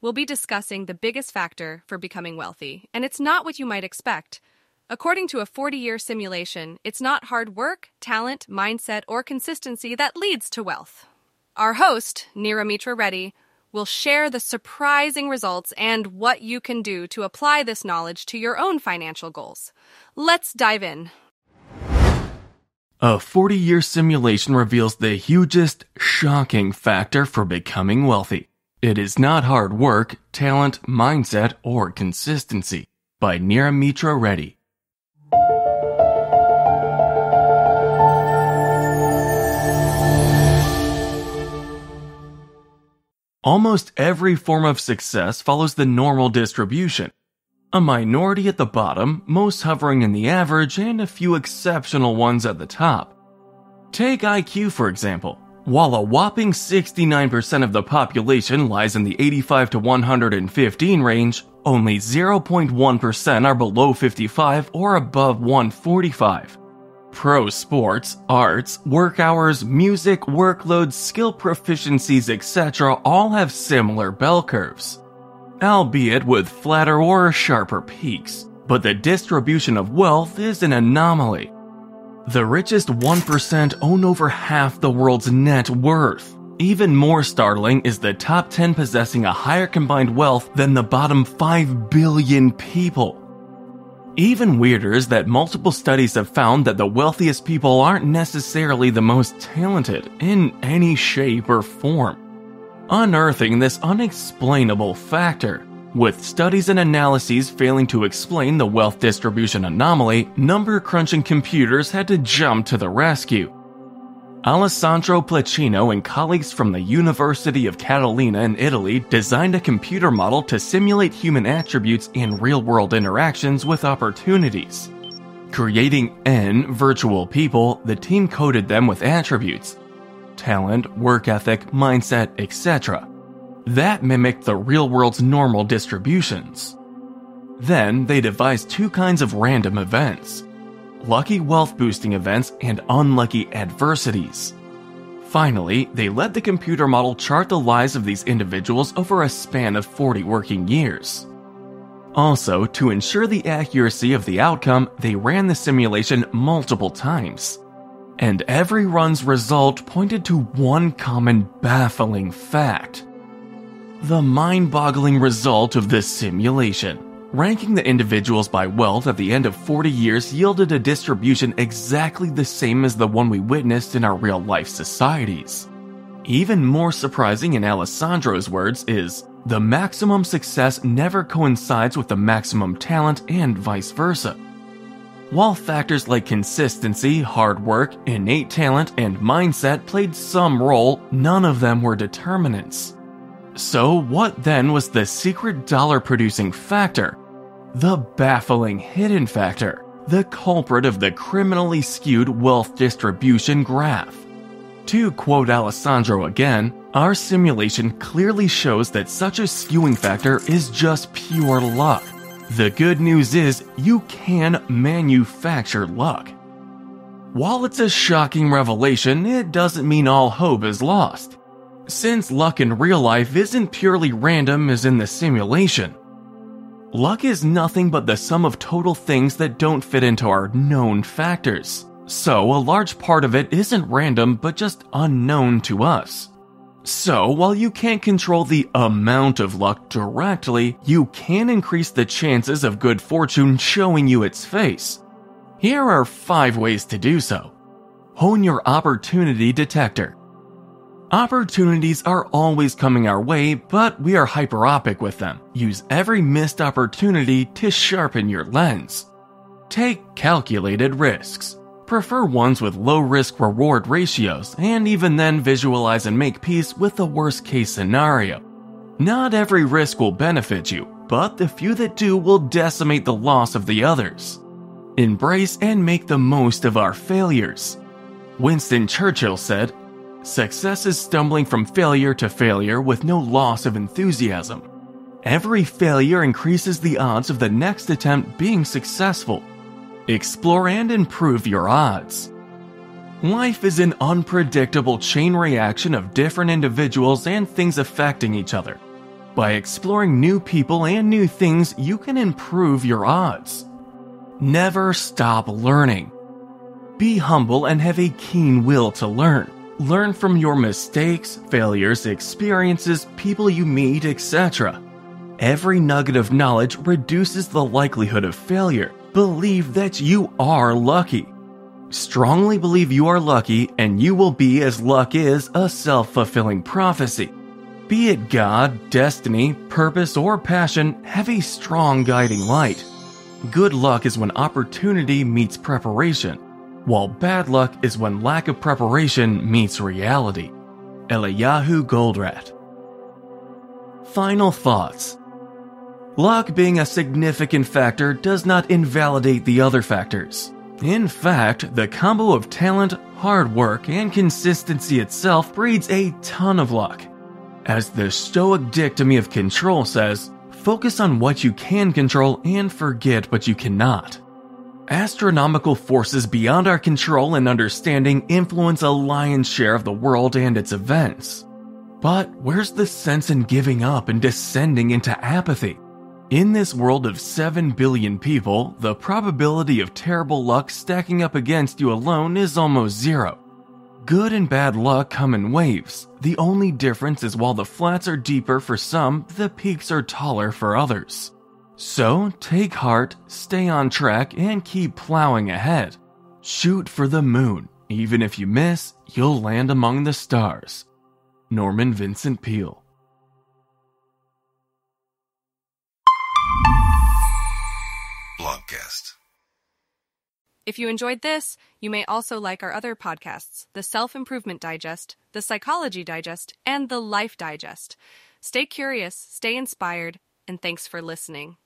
we'll be discussing the biggest factor for becoming wealthy, and it's not what you might expect. According to a 40 year simulation, it's not hard work, talent, mindset, or consistency that leads to wealth. Our host, Neeramitra Reddy, will share the surprising results and what you can do to apply this knowledge to your own financial goals. Let's dive in. A 40 year simulation reveals the hugest, shocking factor for becoming wealthy. It is not hard work, talent, mindset, or consistency. By Neeramitra Reddy. Almost every form of success follows the normal distribution. A minority at the bottom, most hovering in the average, and a few exceptional ones at the top. Take IQ for example. While a whopping 69% of the population lies in the 85 to 115 range, only 0.1% are below 55 or above 145. Pro sports, arts, work hours, music, workloads, skill proficiencies, etc. all have similar bell curves, albeit with flatter or sharper peaks. But the distribution of wealth is an anomaly. The richest 1% own over half the world's net worth. Even more startling is the top 10 possessing a higher combined wealth than the bottom 5 billion people. Even weirder is that multiple studies have found that the wealthiest people aren't necessarily the most talented in any shape or form. Unearthing this unexplainable factor, with studies and analyses failing to explain the wealth distribution anomaly, number crunching computers had to jump to the rescue. Alessandro Pluchino and colleagues from the University of Catania in Italy designed a computer model to simulate human attributes in real world interactions with opportunities. Creating N virtual people, the team coded them with attributes talent, work ethic, mindset, etc. That mimicked the real world's normal distributions. Then they devised two kinds of random events lucky wealth boosting events, and unlucky adversities. Finally, they let the computer model chart the lives of these individuals over a span of 40 working years. Also, to ensure the accuracy of the outcome, they ran the simulation multiple times. And every run's result pointed to one common baffling fact. The mind boggling result of this simulation. Ranking the individuals by wealth at the end of 40 years yielded a distribution exactly the same as the one we witnessed in our real life societies. Even more surprising in Alessandro's words is the maximum success never coincides with the maximum talent and vice versa. While factors like consistency, hard work, innate talent, and mindset played some role, none of them were determinants. So, what then was the secret dollar producing factor? The baffling hidden factor, the culprit of the criminally skewed wealth distribution graph. To quote Alessandro again, our simulation clearly shows that such a skewing factor is just pure luck. The good news is you can manufacture luck. While it's a shocking revelation, it doesn't mean all hope is lost since luck in real life isn't purely random as in the simulation. Luck is nothing but the sum of total things that don't fit into our known factors. So, a large part of it isn't random but just unknown to us. So, while you can't control the amount of luck directly, you can increase the chances of good fortune showing you its face. Here are five ways to do so. Hone your opportunity detector. Opportunities are always coming our way, but we are hyperopic with them. Use every missed opportunity to sharpen your lens. Take calculated risks. Prefer ones with low risk reward ratios, and even then visualize and make peace with the worst case scenario. Not every risk will benefit you, but the few that do will decimate the loss of the others. Embrace and make the most of our failures. Winston Churchill said, Success is stumbling from failure to failure with no loss of enthusiasm. Every failure increases the odds of the next attempt being successful. Explore and improve your odds. Life is an unpredictable chain reaction of different individuals and things affecting each other. By exploring new people and new things, you can improve your odds. Never stop learning. Be humble and have a keen will to learn. Learn from your mistakes, failures, experiences, people you meet, etc. Every nugget of knowledge reduces the likelihood of failure. Believe that you are lucky. Strongly believe you are lucky and you will be as luck is a self fulfilling prophecy. Be it God, destiny, purpose, or passion, have a strong guiding light. Good luck is when opportunity meets preparation, while bad luck is when lack of preparation meets reality. Eliyahu Goldratt. Final thoughts. Luck being a significant factor does not invalidate the other factors. In fact, the combo of talent, hard work, and consistency itself breeds a ton of luck. As the Stoic Dichotomy of Control says, focus on what you can control and forget what you cannot. Astronomical forces beyond our control and understanding influence a lion's share of the world and its events. But where's the sense in giving up and descending into apathy? In this world of 7 billion people, the probability of terrible luck stacking up against you alone is almost zero. Good and bad luck come in waves. The only difference is while the flats are deeper for some, the peaks are taller for others. So take heart, stay on track, and keep plowing ahead. Shoot for the moon. Even if you miss, you'll land among the stars. Norman Vincent Peale. Blogcast. If you enjoyed this, you may also like our other podcasts the Self Improvement Digest, the Psychology Digest, and the Life Digest. Stay curious, stay inspired, and thanks for listening.